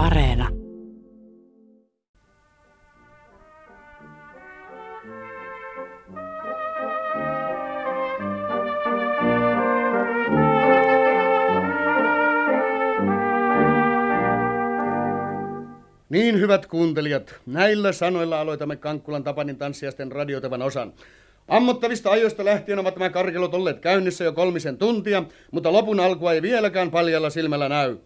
Areena. Niin hyvät kuuntelijat, näillä sanoilla aloitamme Kankkulan Tapanin tanssiasten radiotavan osan. Ammottavista ajoista lähtien ovat nämä karkelot olleet käynnissä jo kolmisen tuntia, mutta lopun alkua ei vieläkään paljalla silmällä näy.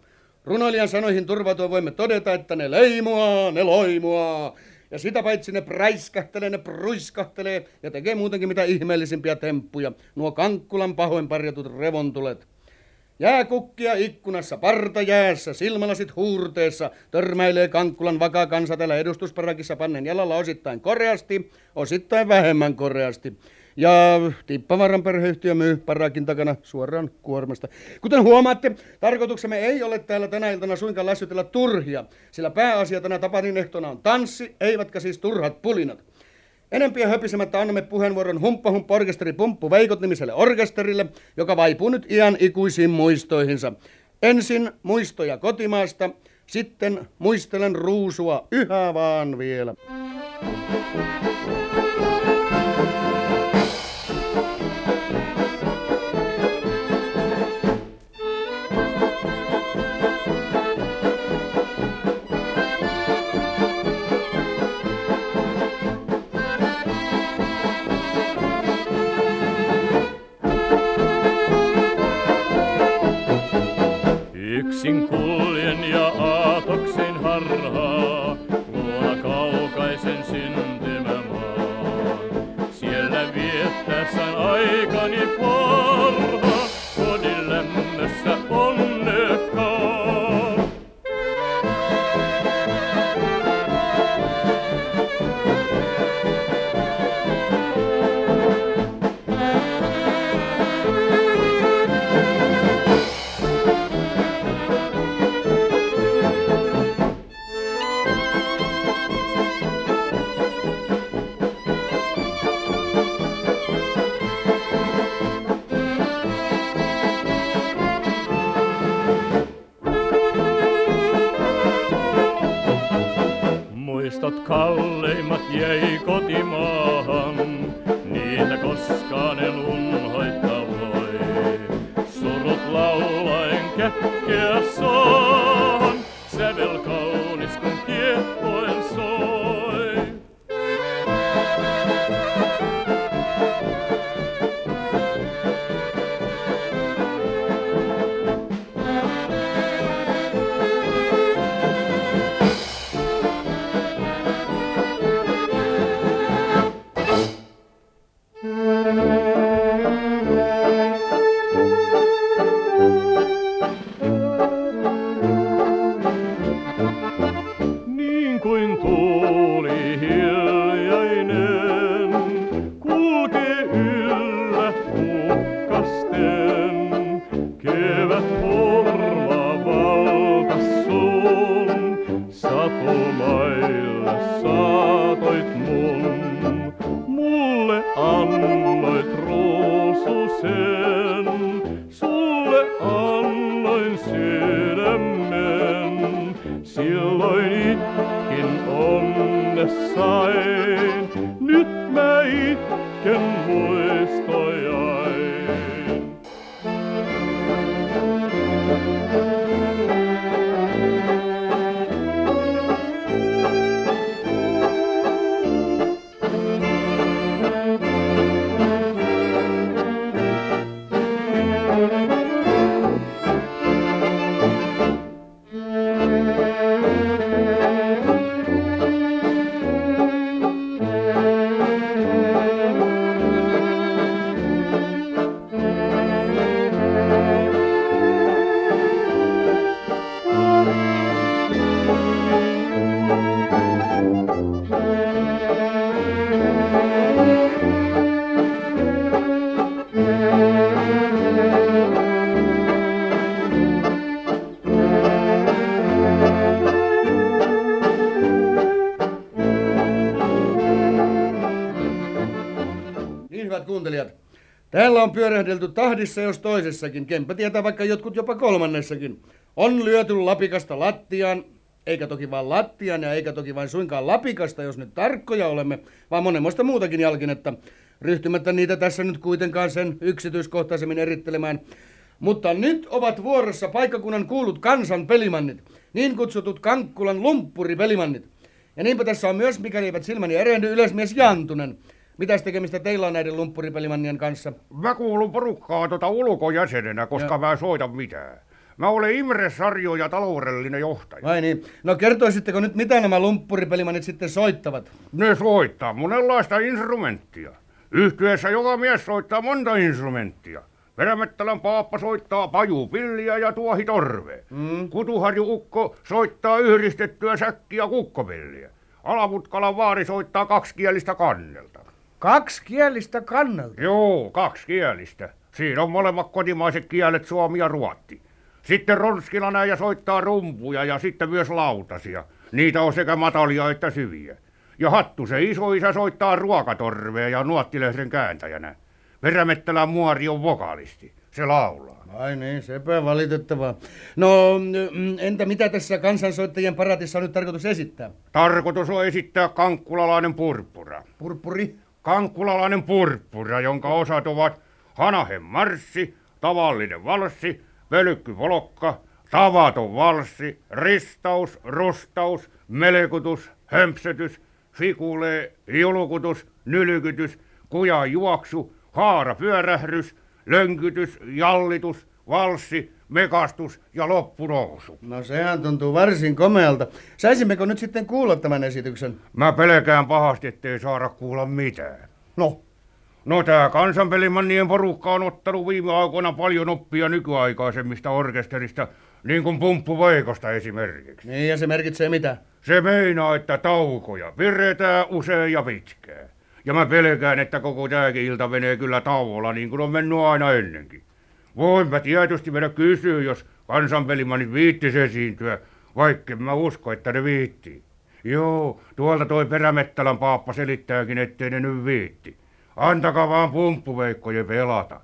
Runoilijan sanoihin turvautuen voimme todeta, että ne leimua, ne loimua. Ja sitä paitsi ne präiskähtelee, ne pruiskahtelee ja tekee muutenkin mitä ihmeellisimpiä temppuja. Nuo Kankkulan pahoin parjatut revontulet. Jääkukkia ikkunassa, parta jäässä, silmälasit huurteessa, törmäilee Kankkulan vakaa kansa täällä edustusparakissa pannen jalalla osittain koreasti, osittain vähemmän koreasti. Ja Tippavaran perheyhtiö myy parakin takana suoraan kuormasta. Kuten huomaatte, tarkoituksemme ei ole täällä tänä iltana suinkaan lässytellä turhia, sillä pääasia tänä Tapanin ehtona on tanssi, eivätkä siis turhat pulinat. Enempiä höpisemättä annamme puheenvuoron Humppa Humppa Orkesteri Pumppu Veikot nimiselle orkesterille, joka vaipuu nyt iän ikuisiin muistoihinsa. Ensin muistoja kotimaasta, sitten muistelen ruusua yhä vaan vielä. Yksin kalleimmat jäi kotimaahan, side. Niin hyvät kuuntelijat, täällä on pyörähdelty tahdissa jos toisessakin, kempä tietää vaikka jotkut jopa kolmannessakin. On lyöty lapikasta lattiaan, Eikä toki vain lattian ja eikä toki vain suinkaan lapikasta, jos nyt tarkkoja olemme, vaan monenmoista muutakin jalkinetta. Ryhtymättä niitä tässä nyt kuitenkaan sen yksityiskohtaisemmin erittelemään. Mutta nyt ovat vuorossa paikkakunnan kuulut kansan pelimannit, niin kutsutut Kankkulan lumppuripelimannit. Ja niinpä tässä on myös, mikäli eivät silmäni erehdy, yleismies Jantunen. Mitäs tekemistä teillä on näiden lumppuripelimannien kanssa? Mä kuulun porukkaan tota ulkojäsenenä, koska Joo. mä en soita mitään. Mä olen Imre Sarjo ja taloudellinen johtaja. Vai niin? No kertoisitteko nyt, mitä nämä lumppuripelimannit sitten soittavat? Ne soittaa monenlaista instrumenttia. Yhtyessä joka mies soittaa monta instrumenttia. Perämettälän paappa soittaa pajupilliä ja tuohitorvea. Mm. Kutuharju Ukko soittaa yhdistettyä säkkiä ja kukkopilliä. Alavutkalan vaari soittaa kaksikielistä kannelta. Kaksi kielistä kannelta. Joo, kaksikielistä. Siinä on molemmat kotimaiset kielet suomi ja ruotti. Sitten Ronskila ja soittaa rumpuja ja sitten myös lautasia. Niitä on sekä matalia että syviä. Ja Hattu se isoisä soittaa ruokatorvea ja nuottilehden kääntäjänä. Perämettälän muori on vokalisti. Se laulaa. Ai niin, sepä valitettavaa. No, mm, entä mitä tässä kansansoittajien paratissa on nyt tarkoitus esittää? Tarkoitus on esittää kankkulalainen purppura. Purppuri? Kankkulalainen purppura, jonka osat ovat Hanahen marssi, tavallinen valssi, pölkkypolokka, tavaton valssi, ristaus, rustaus, melekutus, hömpsötys, fikule, julkutus, nylkytys, kuja juoksu, haara pyörähdys, lönkytys, jallitus, valssi, mekastus ja loppunousu. No sehän tuntuu varsin komealta. Saisimmeko nyt sitten kuulla tämän esityksen? Mä pelkään pahasti, ettei saada kuulla mitään. No, No tää kansanpelimannien porukka on ottanut viime aikoina paljon oppia nykyaikaisemmista orkesterista, niin kuin Pumppu Veikosta esimerkiksi. niin ja se merkitsee mitä? Se meinaa, että taukoja pidetään usein ja pitkään. Ja mä pelkään, että koko tääkin ilta menee kyllä tauolla, niin kuin on mennyt aina ennenkin. Voin mä tietysti mennä kysyä, jos kansanpelimannit viittis esiintyä, vaikka mä usko, että ne viittii. Joo, tuolta toi Perämettälän paappa selittääkin, ettei ne nyt viitti. Antakaa vaan pumppuveikkojen pelata.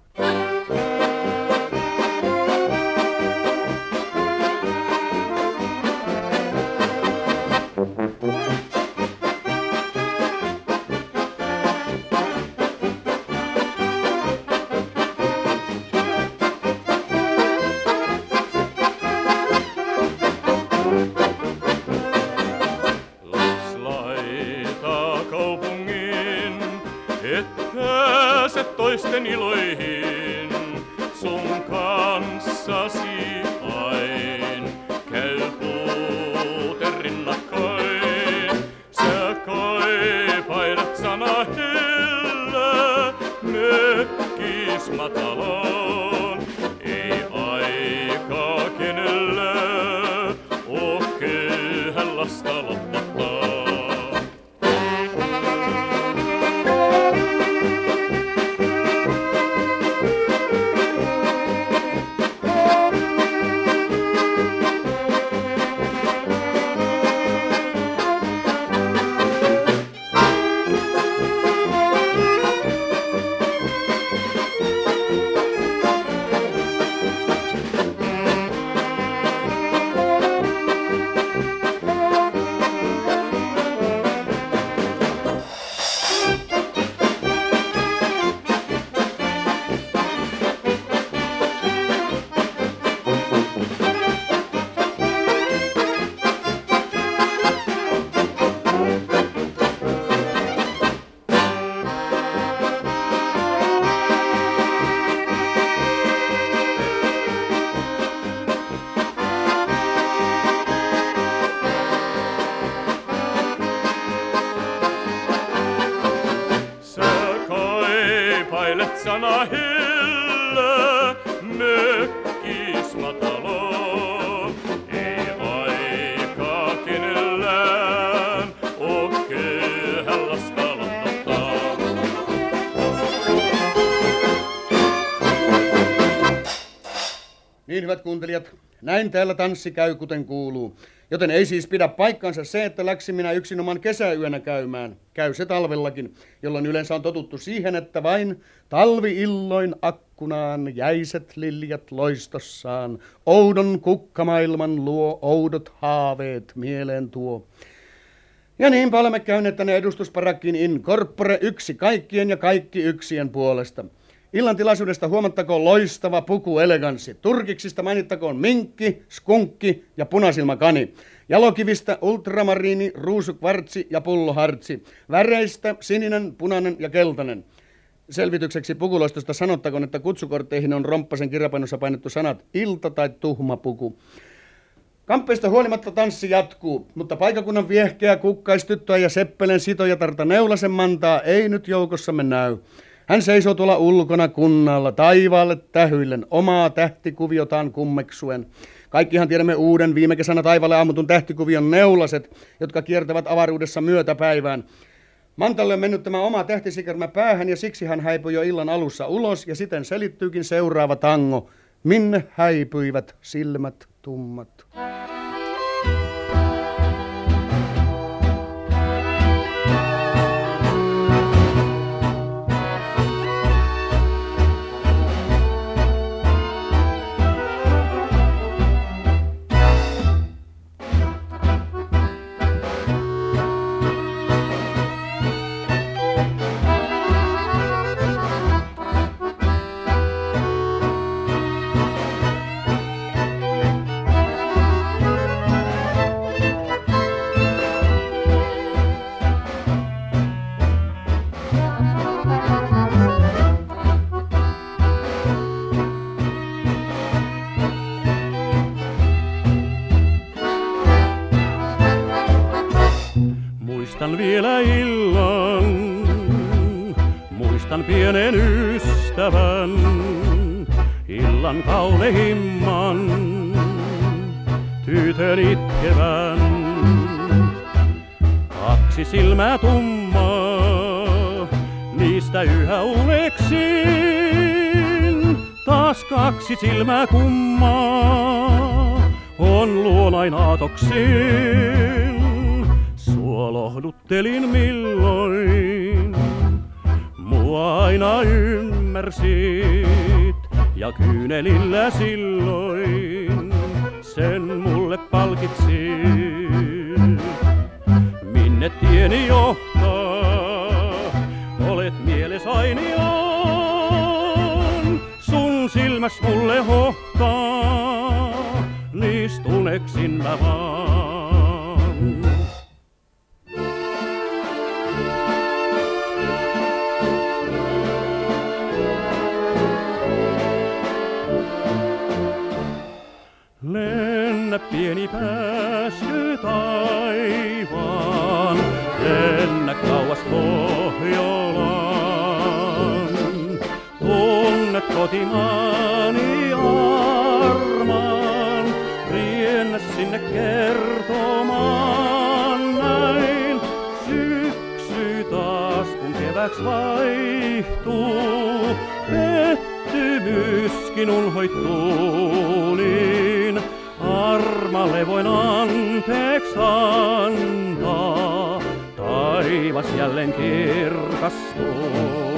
Kuuntelijat, näin täällä tanssi käy kuten kuuluu. Joten ei siis pidä paikkansa se, että läksin minä yksinomaan kesäyönä käymään. Käy se talvellakin, jolloin yleensä on totuttu siihen, että vain talviilloin akkunaan jäiset liljat loistossaan, oudon kukkamaailman luo oudot haaveet mieleen tuo. Ja niinpä olemme käyneet tänne edustusparakkiin in corpore yksi kaikkien ja kaikki yksien puolesta. Illan tilaisuudesta huomattakoon loistava puku eleganssi. Turkiksista mainittakoon minkki, skunkki ja punasilmakani. Jalokivistä ultramariini, ruusukvartsi ja pullohartsi. Väreistä sininen, punainen ja keltainen. Selvitykseksi pukuloistosta sanottakoon, että kutsukortteihin on romppasen kirjapainossa painettu sanat ilta tai tuhma puku. Kamppeista huolimatta tanssi jatkuu, mutta paikakunnan viehkeä kukkaistyttöä ja seppelen sitojatarta Neulasen mantaa ei nyt joukossamme näy. Hän seisoo tuolla ulkona kunnalla, taivaalle tähyillen, omaa tähtikuviotaan kummeksuen. Kaikkihan tiedämme uuden viime kesänä taivaalle ammutun tähtikuvion neulaset, jotka kiertävät avaruudessa myötäpäivään. Mantalle on mennyt tämä oma tähtisikermä päähän ja siksi hän häipyi jo illan alussa ulos ja siten selittyykin seuraava tango. Minne häipyivät silmät tummat? Illan kaunehimman, tytön itkevän. Kaksi silmää tummaa, niistä yhä uneksin. Taas kaksi silmää kummaa, on luonain aatoksin. Sua lohduttelin milloin, mua aina ymmärsit ja kyynelillä silloin sen mulle palkitsit. Minne tieni johtaa, olet mieles ainion, sun silmäs mulle hohtaa, niistuneksin mä vaan. Pieni pääsky taivaan, lennä kauas Pohjolaan. Tunnet kotimaani armaan, riennä sinne kertomaan näin. Syksy taas kun keväks vaihtuu, pettymyskin unhoittuu niin. Armalle voin anteeksi antaa, taivas jälleen kirkastuu.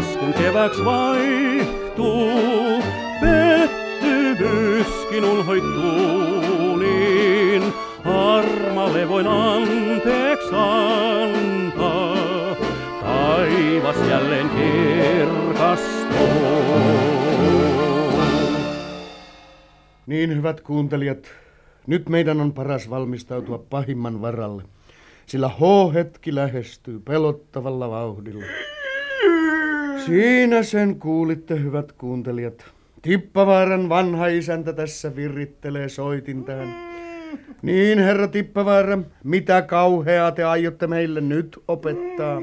Kun keväks vaihtuu, tuskin unhoittuu, niin armalle voin anteeksi antaa. Taivas jälleen kirkastuu. Niin, hyvät kuuntelijat, nyt meidän on paras valmistautua pahimman varalle, sillä H-hetki lähestyy pelottavalla vauhdilla. Siinä sen kuulitte, hyvät kuuntelijat. Tippavaaran vanha isäntä tässä virrittelee soitin tähän. Niin, herra Tippavaara, mitä kauheaa te aiotte meille nyt opettaa?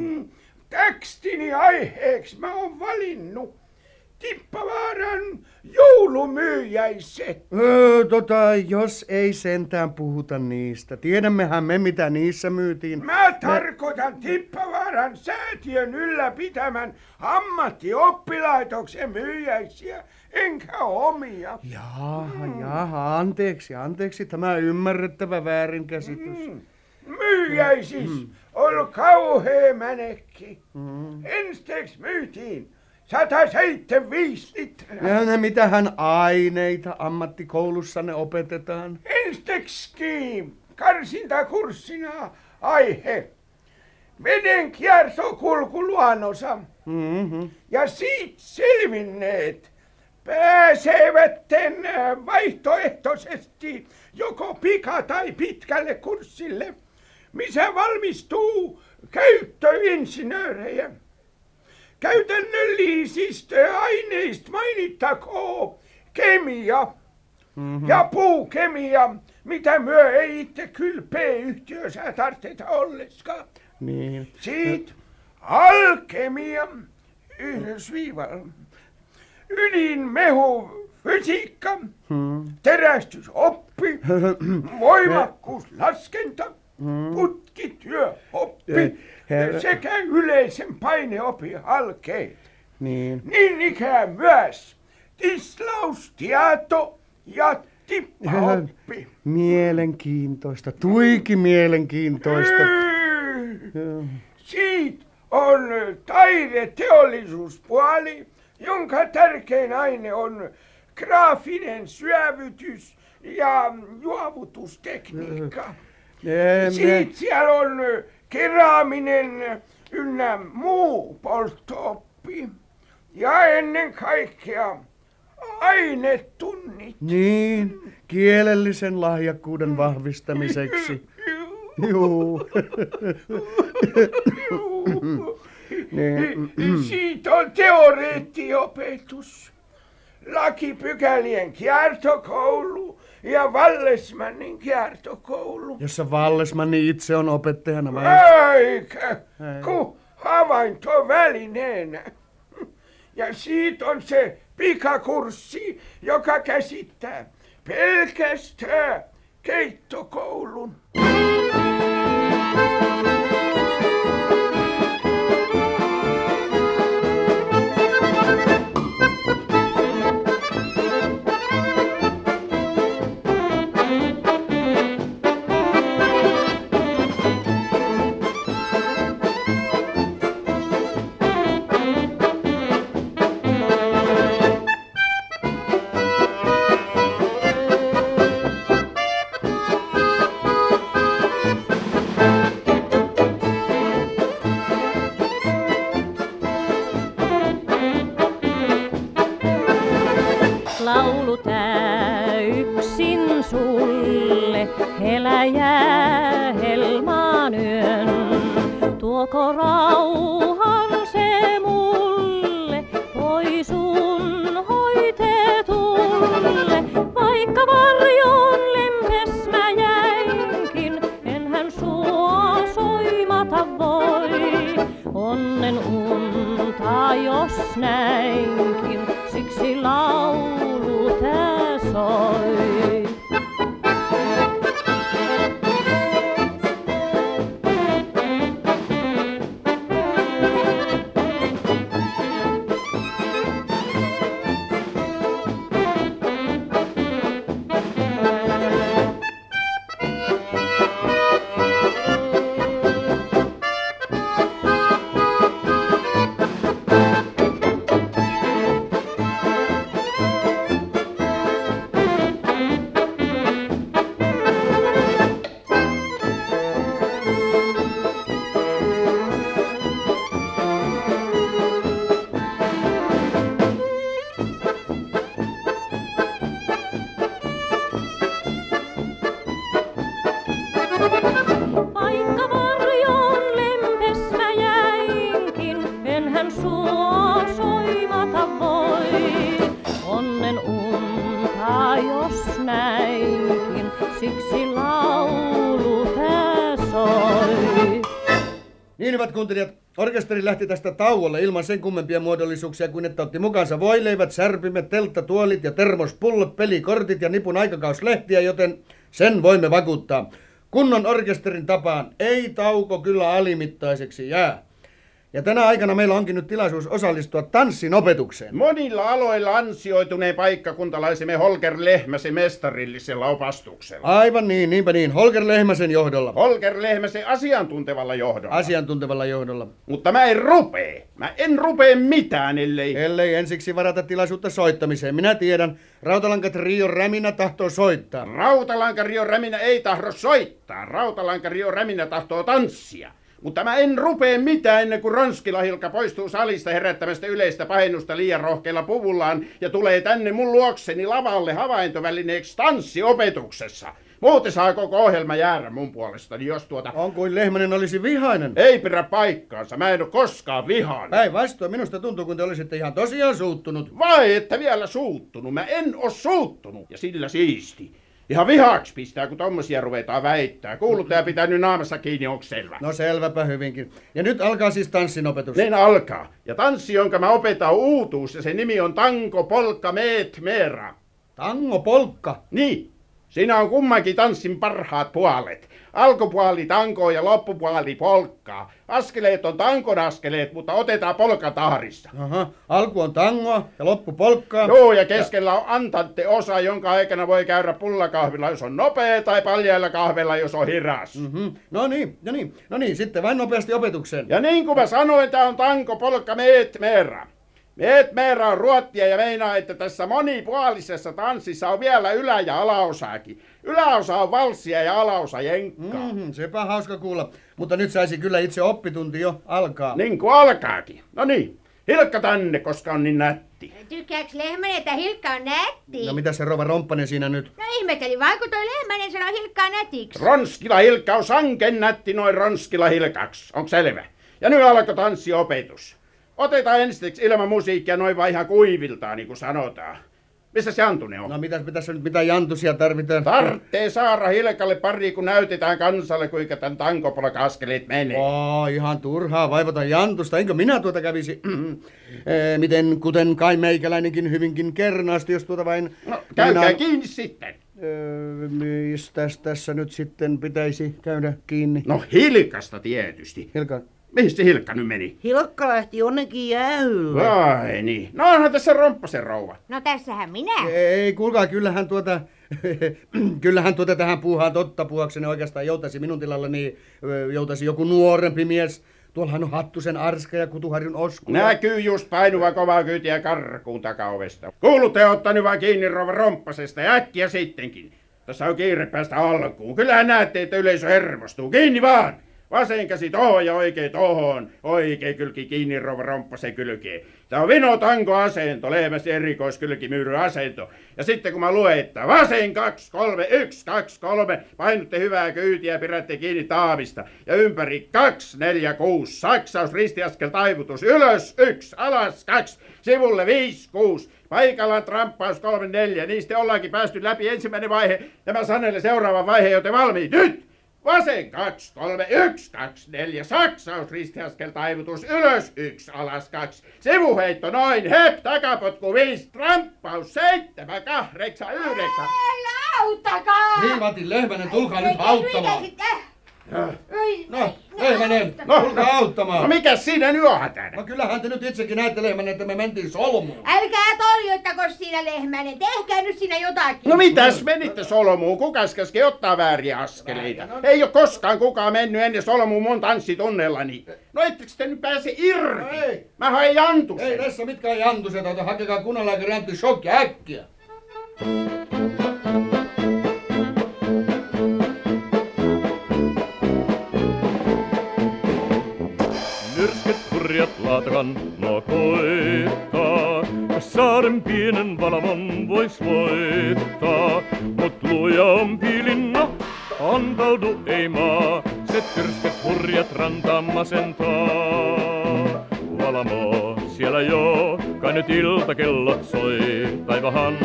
Tekstini aiheeksi mä oon valinnut Tippavaaran joulumyyjäiset. Öö, tota, jos ei sentään puhuta niistä. Tiedämmehän me, mitä niissä myytiin. Mä tarkoitan Tippavaaran säätiön ylläpitämän ammattioppilaitoksen myyjäisiä, enkä omia. Jaha, jaha, anteeksi, anteeksi, tämä ymmärrettävä väärinkäsitys. Myyjäisis on kauhea mänekki. Ensteeksi myytiin 175 litraa. Ja ne mitähän aineita ammattikoulussanne opetetaan? Ensteksi karsintakurssina aihe. Veden kiertokulku luonnossa. Mm-hmm. Ja siitä selvinneet pääsevät äh, vaihtoehtoisesti joko pika- tai pitkälle kurssille, missä valmistuu käyttöinsinöörejä. Käytännöllisistä aineista mainittakoon kemia mm-hmm. ja puukemia, mitä myö ei itse kyllä P-yhtiössä tarvita olleskaan. Niin. Siitä alkemia yhdessä viivalla. Ydinmehu fysiikka, Hmm. terästysoppi, voimakkuuslaskenta, putkityöoppi Eh, herra- sekä yleisen paineopin halkeet. Niin. Niin ikään myös tislaustieto ja tippaoppi. Mielenkiintoista, tuiki mielenkiintoista. Siitä on taideteollisuuspuoli, jonka tärkein aine on graafinen syövytys ja juovutustekniikka. Siitä siellä on keraaminen ynnä muu polttooppi. Ja ennen kaikkea ainetunnit. Niin, kielellisen lahjakkuuden vahvistamiseksi. Juu. Niin. Siitä on teoreettiopetus. Lakipykälien kiertokoulu ja Vallesmannin kiertokoulu. Jossa Vallesmanni itse on opettajana vai? Eikä, kun havainto välineenä. Ja siitä on se pikakurssi, joka käsittää pelkästään keittokoulun. Lähti tästä tauolle ilman sen kummempia muodollisuuksia kuin että otti mukaansa voileivät, särpimet, telttatuolit ja termospullot, pelikortit ja nipun aikakauslehtiä, joten sen voimme vakuuttaa. Kunnon orkesterin tapaan ei tauko kyllä alimittaiseksi jää. Ja tänä aikana meillä onkin nyt tilaisuus osallistua tanssin opetukseen. Monilla aloilla ansioituneen paikkakuntalaisemme Holger Lehmäsen mestarillisella opastuksella. Aivan niin, niinpä niin. Holger Lehmäsen johdolla. Holger Lehmäsen asiantuntevalla johdolla. Asiantuntevalla johdolla. Mutta mä en rupee. Mä en rupee mitään, ellei... Ellei ensiksi varata tilaisuutta soittamiseen. Minä tiedän, Rautalankat Rio Räminä tahtoo soittaa. Rautalankario Räminä ei tahdo soittaa. Rautalankario Räminä tahtoo tanssia. Mutta mä en rupee mitään ennen kuin Ronskila Hilka poistuu salista herättämästä yleistä pahennusta liian rohkeilla puvullaan ja tulee tänne mun luokseni lavalle havaintovälineeksi tanssiopetuksessa. Muuten saa koko ohjelma jäädä mun puolestani, jos tuota... On kuin Lehmänen olisi vihainen. Ei pidä paikkaansa, mä en ole koskaan vihainen. Päinvastoin minusta tuntuu, kun te olisitte ihan tosiaan suuttunut. Vai että vielä suuttunut? Mä en oo suuttunut ja sillä siisti. Ihan vihaksi pistää, kun tommosia ruvetaan väittää. Kuuluttaja pitää nyt naamassa kiinni, onko selvä? No selväpä hyvinkin. Ja nyt alkaa siis tanssin opetus. Niin alkaa. Ja tanssi, jonka mä opetan on uutuus, ja sen nimi on Tanko Polka Meet Meera. Tango polkka. Niin, siinä on kummankin tanssin parhaat puolet. Alkupuoli tankoa ja loppupuoli polkkaa. Askeleet on tankon askeleet, mutta otetaan polka tahdissa. Aha, alku on tangoa ja loppu polkkaa. Joo, ja keskellä on antante osa, jonka aikana voi käydä pullakahvilla, jos on nopea, tai paljailla kahvilla, jos on hiras. Mhm. No niin, no niin, no niin, sitten vain nopeasti opetukseen. Ja niin kuin mä sanoin, tää on tanko polkka meet meera. Meet meera on ruottia ja meinaa, että tässä monipuolisessa tanssissa on vielä ylä- ja alaosaakin. Yläosa on valssia ja alaosa jenkkaa. Mhm, sepä hauska kuulla. Mutta nyt saisi kyllä itse oppitunti jo alkaa. Niin kuin alkaakin. No niin, Hilkka tänne, koska on niin nätti. Tykkääks Lehmänen, että Hilkka on nätti? No mitä se Rova Romppanen siinä nyt? No ihmetteli vaan, kun toi Lehmänen sanoi Hilkkaa nätiksi. Ronskila Hilkka on sanken nätti noin Ronskila Hilkaksi. Onko selvä? Ja nyt alkoi tanssiopetus. Otetaan ensiksi ilman musiikkia noin vaan ihan kuiviltaan, niin kuin sanotaan. Missä se Antune on? No mitäs pitäisi nyt mitä jantusia tarvitaan? Tarttee Saara Hilkalle pari, kun näytetään kansalle, kuinka tämän tankopolka-askeleet menee. Oo, ihan turhaa vaivata jantusta, enkö minä tuota kävisi? Eh, Miten, kuten kai meikäläinenkin hyvinkin kernaasti, jos tuota vain... No, käykää minä- kiinni sitten. Öö, mistäs tässä nyt sitten pitäisi käydä kiinni? No Hilkasta tietysti. Hilka, Mihin se Hilkka nyt meni? Hilkka lähti jonnekin jäähylle. Vai niin. No onhan tässä romppasen rouva. No tässähän minä. ei kuulkaa, kyllähän tuota, kyllähän tuota tähän puuhaan totta puhuakseni oikeastaan joutasi minun tilallani, ö, joutasi joku nuorempi mies. Tuollahan on Hattusen Arska ja Kutuharjun Osku. Näkyy just painuva kovaa kyytiä karkuun takaovesta. Kuulutte ottanut vaan kiinni rova romppasesta ja äkkiä sittenkin. Tässä on kiire päästä alkuun. Kyllähän näette, että yleisö hermostuu. Kiinni vaan! Vasen käsi tohon ja oikein tohon. Oikein kylki kiinni rova romppasen kylkeen. Tämä on vino tanko asento, lehmäsi erikoiskylkimyyry asento. Ja sitten kun mä luen, että vasen kaksi, kolme, yksi, kaksi, kolme, painutte hyvää kyytiä pidätte kiinni taavista. Ja ympäri kaksi, neljä, kuusi, saksaus, ristiaskel, taivutus, ylös, yksi, alas, kaksi, sivulle viisi, kuusi. Paikalla tramppaus kolme, neljä. Niistä ollaankin päästy läpi ensimmäinen vaihe. Ja mä sanelen seuraavan vaiheen, joten valmiit. Nyt! Vasen kaksi, kolme, yksi, kaksi, neljä, saksaus, ristiaskel, taivutus, ylös, yksi, alas, kaksi, sivuheitto, noin, hep, takapotku, viisi, tramppaus, seitsemän, kahdeksan, yhdeksän. Älä auttakaa! Niin, Matti Lehmänen, tulkaa nyt auttamaan. Oi, No, Lehmänen, No, tulkaa No auttamaan. mikä siinä nyt on hätänä? No kyllähän te nyt itsekin näette Lehmänen, että me mentiin solmuun. Älkää toljoittako siinä Lehmänen, tehkää nyt siinä jotakin. No mitäs menitte solmuun? Kukas käski ottaa vääriä askeleita? Ei ole koskaan kukaan mennyt ennen solmuun mun tanssitunnellani. No ettekö te nyt pääse irti? Ei. Mä haen jantuksen. Ei tässä mitkään jantuset, hakekaa kunnanlääkäri Antti Shokki äkkiä. Myrskyt nuo koittaa. Saaren pienen valamon vois voittaa. Mut luja on piilinna, antaudu ei maa. Se tyrskyt hurjat rantaa masentaa. Valamo siellä jo, kai nyt iltakellot soi. Taivahan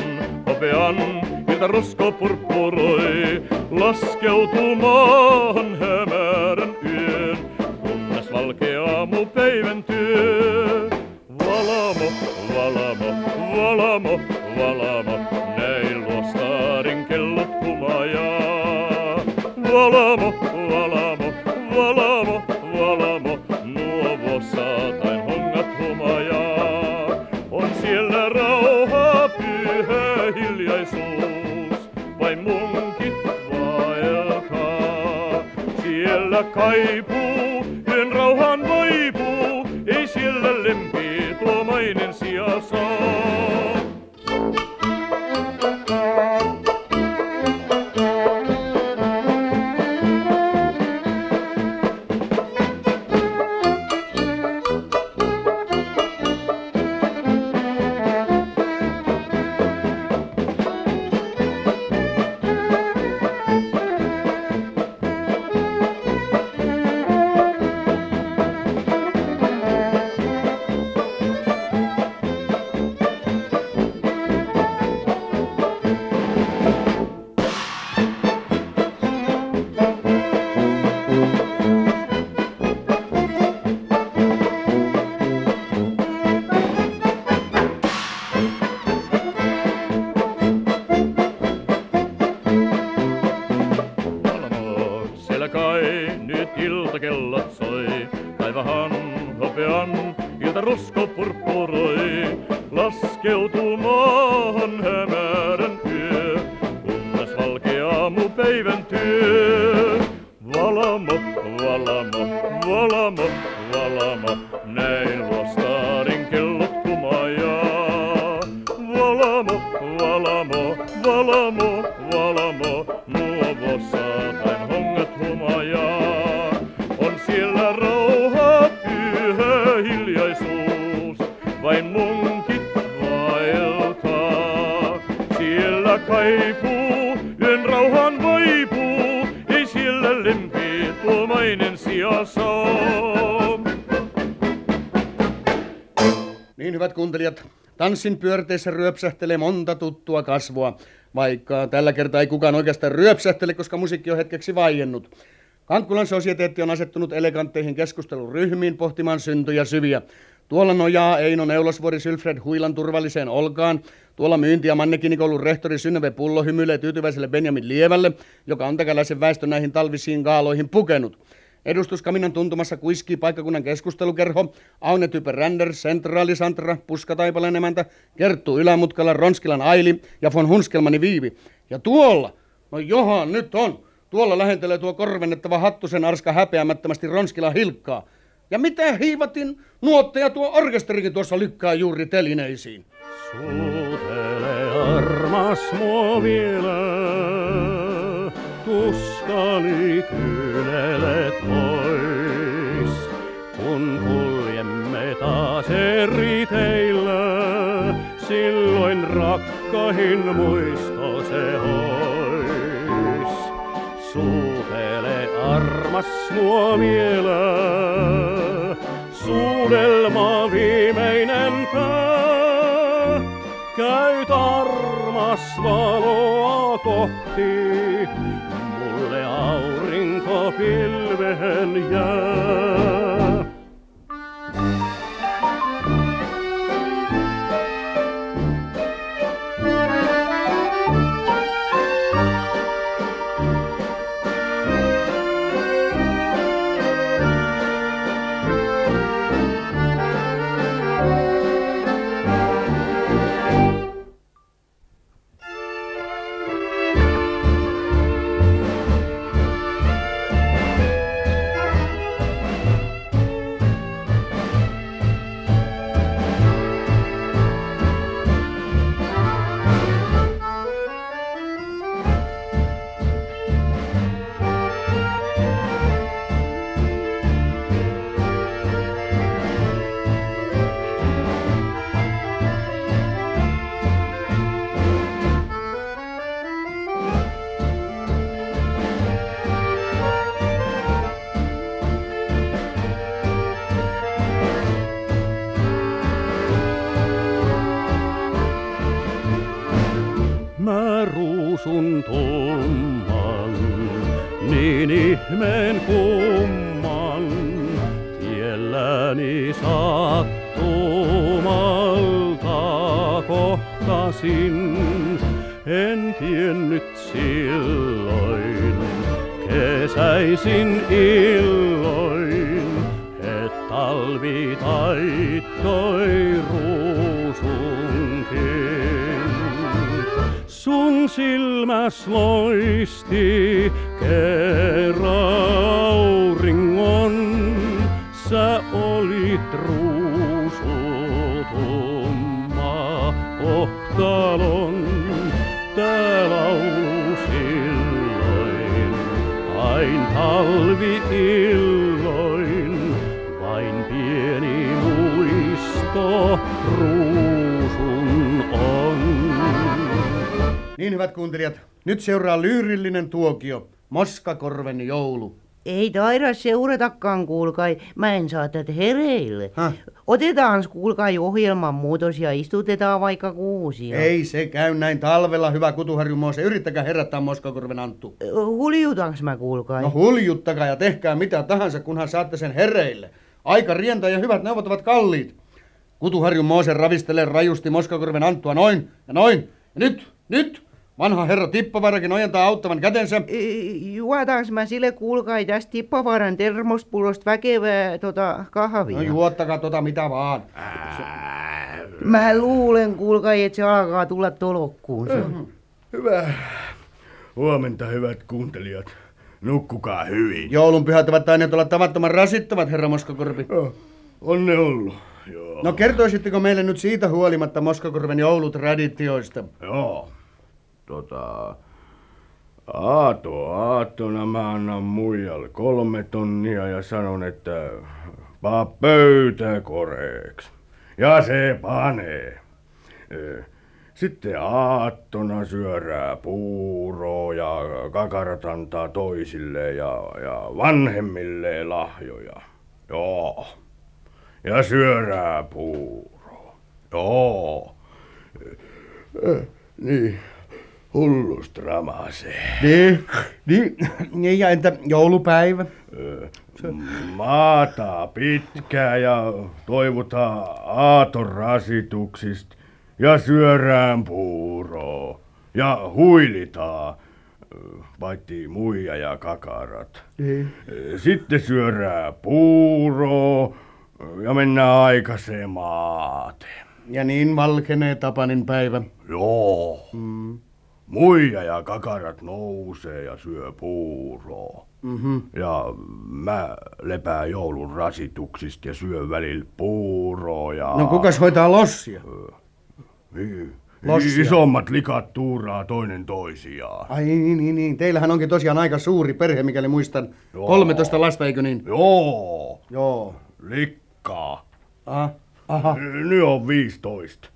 hopean, ilta rusko purppuroi, laskeutumaan hämärän yön, valkea aamu päiventyy. Valamo, valamo, valamo, valamo, näin luostaarin kellot humajaa. Valamo, valamo, valamo, valamo, nuo vuossatain hongat humajaa. On siellä rauha, pyhä hiljaisuus, vain munkit vaeltaa. Siellä kaipuu, kai nyt iltakellot soi. Taivahan hopean ilta rusko purppuroi. Laskeutuu maahan hämärän yö, kunnes valkea aamu päiväntyy. Valamo, valamo, valamo, valamo, tanssin pyörteissä ryöpsähtelee monta tuttua kasvoa, vaikka tällä kertaa ei kukaan oikeastaan ryöpsähtele, koska musiikki on hetkeksi vaiennut. Kankkulan sosieteetti on asettunut elegantteihin keskusteluryhmiin pohtimaan syntyjä syviä. Tuolla nojaa Eino Neulosvuori Sylfred Huilan turvalliseen olkaan. Tuolla myynti- ja mannekinikoulun rehtori Synnöve Pullo hymyilee tyytyväiselle Benjamin Lievälle, joka on täkäläisen väestön näihin talvisiin gaaloihin pukenut. Edustuskaminan tuntumassa kuiskii paikkakunnan keskustelukerho, Aune Typer Ränder, Centraali Santra, Puskataipalan emäntä, Kerttu Ylämutkala, Ronskilan Aili ja von Hunskelmani Viivi. Ja tuolla, no johan nyt on, tuolla lähentelee tuo korvennettava Hattusen arska häpeämättömästi Ronskilan Hilkkaa. Ja mitä hiivatin, nuotteja tuo orkesterikin tuossa lykkää juuri telineisiin. Suutele armas mua vielä, tuskani kyynelet pois. Kun kuljemme taas eri teillä, silloin rakkahin muisto se ois. Suutele armas mua vielä, suudelma viimeinen pää. Käyt armas valoa kohti, aurinko pilvehen jää. Kun tumman, niin ihmeen kumman tielläni sattumalta kohtasin. En tiennyt silloin kesäisin illoin, et talvi taittoi ruusunkin. Sun silmäs loisti kerauringon, sä olit ruusutumma kohtalon. Tää laulu silloin, ain talvi illoin, vain pieni muisto ruusun Niin hyvät kuuntelijat, nyt seuraa lyyrillinen tuokio, Moskakorven joulu. Ei taida seuratakaan, kuulkai. Mä en saa tätä hereille. Häh? Otetaan, kuulkai, ohjelman muutos ja istutetaan vaikka kuusia. Ei se käy näin talvella, hyvä Kutuharjun Moose. Yrittäkää herättää Moskakorven Anttu. Huljutaanko mä, kuulkai? No huljuttakaa ja tehkää mitä tahansa, kunhan saatte sen hereille. Aika rientä ja hyvät neuvot ovat kalliit. Kutuharjun Moose ravistelee rajusti Moskakorven Anttua noin ja noin. Ja nyt, nyt, vanha herra Tippavarakin ojentaa auttavan kätensä. Juotaanko mä sille, kuulkai, tästä tippavaaran termospullosta väkevää tota, kahvia? No juottakaa tota mitä vaan. Mä luulen, kuulkai, että se alkaa tulla tolokkuun. Se. Hyvä. Huomenta, hyvät kuuntelijat. Nukkukaa hyvin. Joulunpyhät ovat tainneet olla tavattoman rasittavat, herra Moskakorpi. Joo, on ne ollut. Joo. No kertoisitteko meille nyt siitä huolimatta Moskakorven joulutraditioista? Joo. Tota... Aato aattona mä annan muijalle kolme tonnia ja sanon, että paa pöytä koreeksi. Ja se panee. Sitten aattona syörää puuroa ja kakarat antaa toisille ja, ja vanhemmille lahjoja. Joo. Ja syörää puuroa. Joo. Niin, hullustrama se. Niin, niin, niin ja entä joulupäivä? Maata pitkää ja toivotaan aaton rasituksista ja syörään puuroa ja huilitaan, paitsi muija ja kakarat. Niin. Sitten syörää puuroa ja mennään aikaiseen maateen. Ja niin valkenee Tapanin päivä. Joo. Mm. Muija ja kakarat nousee ja syö puuroa. Mm-hmm. Ja mä lepään joulun rasituksista ja syön välillä puuroa ja... No kukas hoitaa lossia? Niin, Lossia. Isommat likat tuuraa toinen toisiaan. Ai niin, niin, niin. Teillähän onkin tosiaan aika suuri perhe, mikäli muistan. Joo. 13 lasta, eikö niin? Joo, Joo. likkaa. Aha. Aha. Nyt on 15.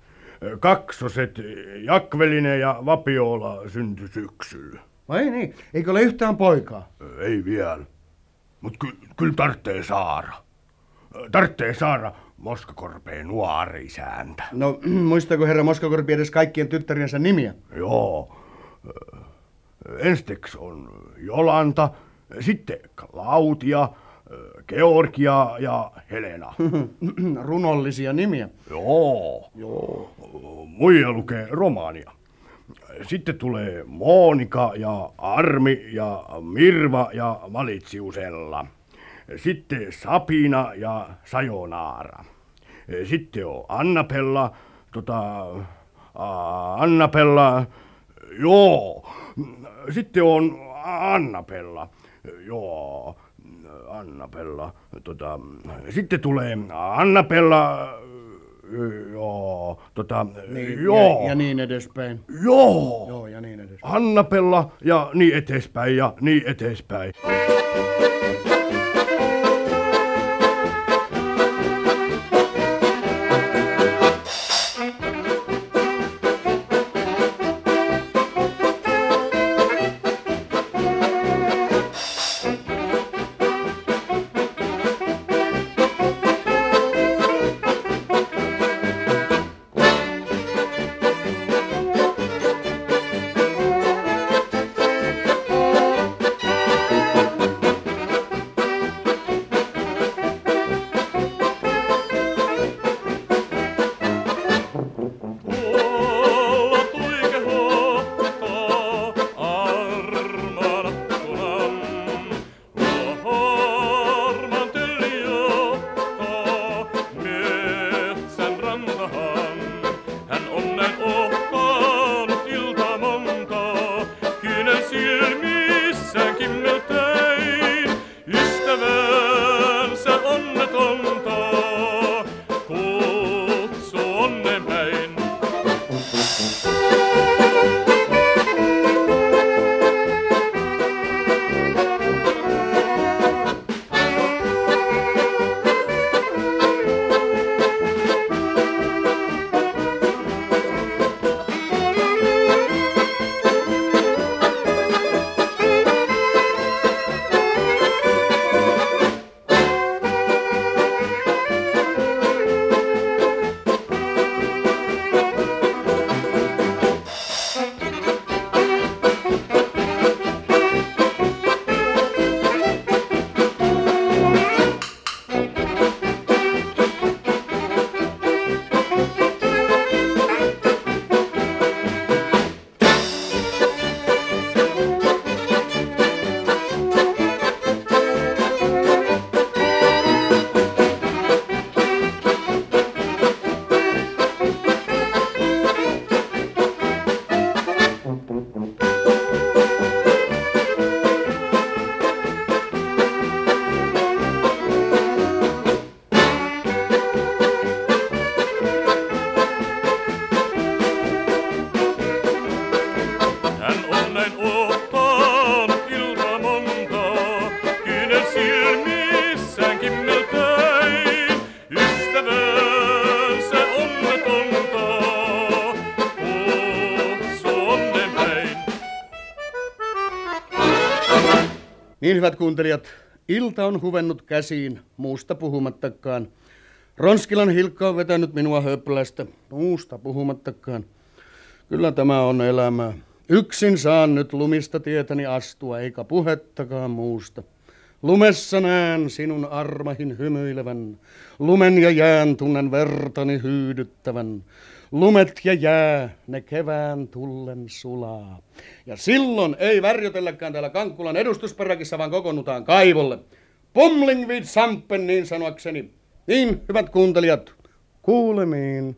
Kaksoset Jakvelinen ja Vapiola syntyi syksyllä. Vai niin? Eikö ole yhtään poikaa? Ei vielä. Mut ky- kyllä tarvitsee saada. Tarvitsee saada Moskakorpeen nuori sääntö. No, muistaako herra Moskakorpi edes kaikkien tyttäriensä nimiä? Joo. Ensiksi on Jolanta, sitten Klautia, Georgia ja Helena. Runollisia nimiä. Joo. Joo. Muija lukee romaania. Sitten tulee Monika ja Armi ja Mirva ja Malitsiusella. Sitten Sapina ja Sajonaara. Sitten on Annapella, tota, Annapella, joo. Sitten on Annapella, joo. Annapella, tota, sitten tulee Annapella, joo, tota, Niin, joo. Ja, ja niin edespäin. Joo. Joo, ja niin edespäin. Annapella ja niin eteenpäin ja niin eteenpäin. Niin hyvät kuuntelijat, ilta on huvennut käsiin, muusta puhumattakaan. Ronskilan Hilkka on vetänyt minua höplästä, muusta puhumattakaan. Kyllä tämä on elämää. Yksin saan nyt lumista tietäni astua, eikä puhettakaan muusta. Lumessa näen sinun armahin hymyilevän, lumen ja jään tunnen vertani hyydyttävän. Lumet ja jää, ne kevään tullen sulaa. Ja silloin ei värjötelläkään täällä Kankkulan edustusperäkissä, vaan kokoonnutaan kaivolle. Pumling vid sampen niin sanoakseni. Niin, hyvät kuuntelijat, kuulemiin.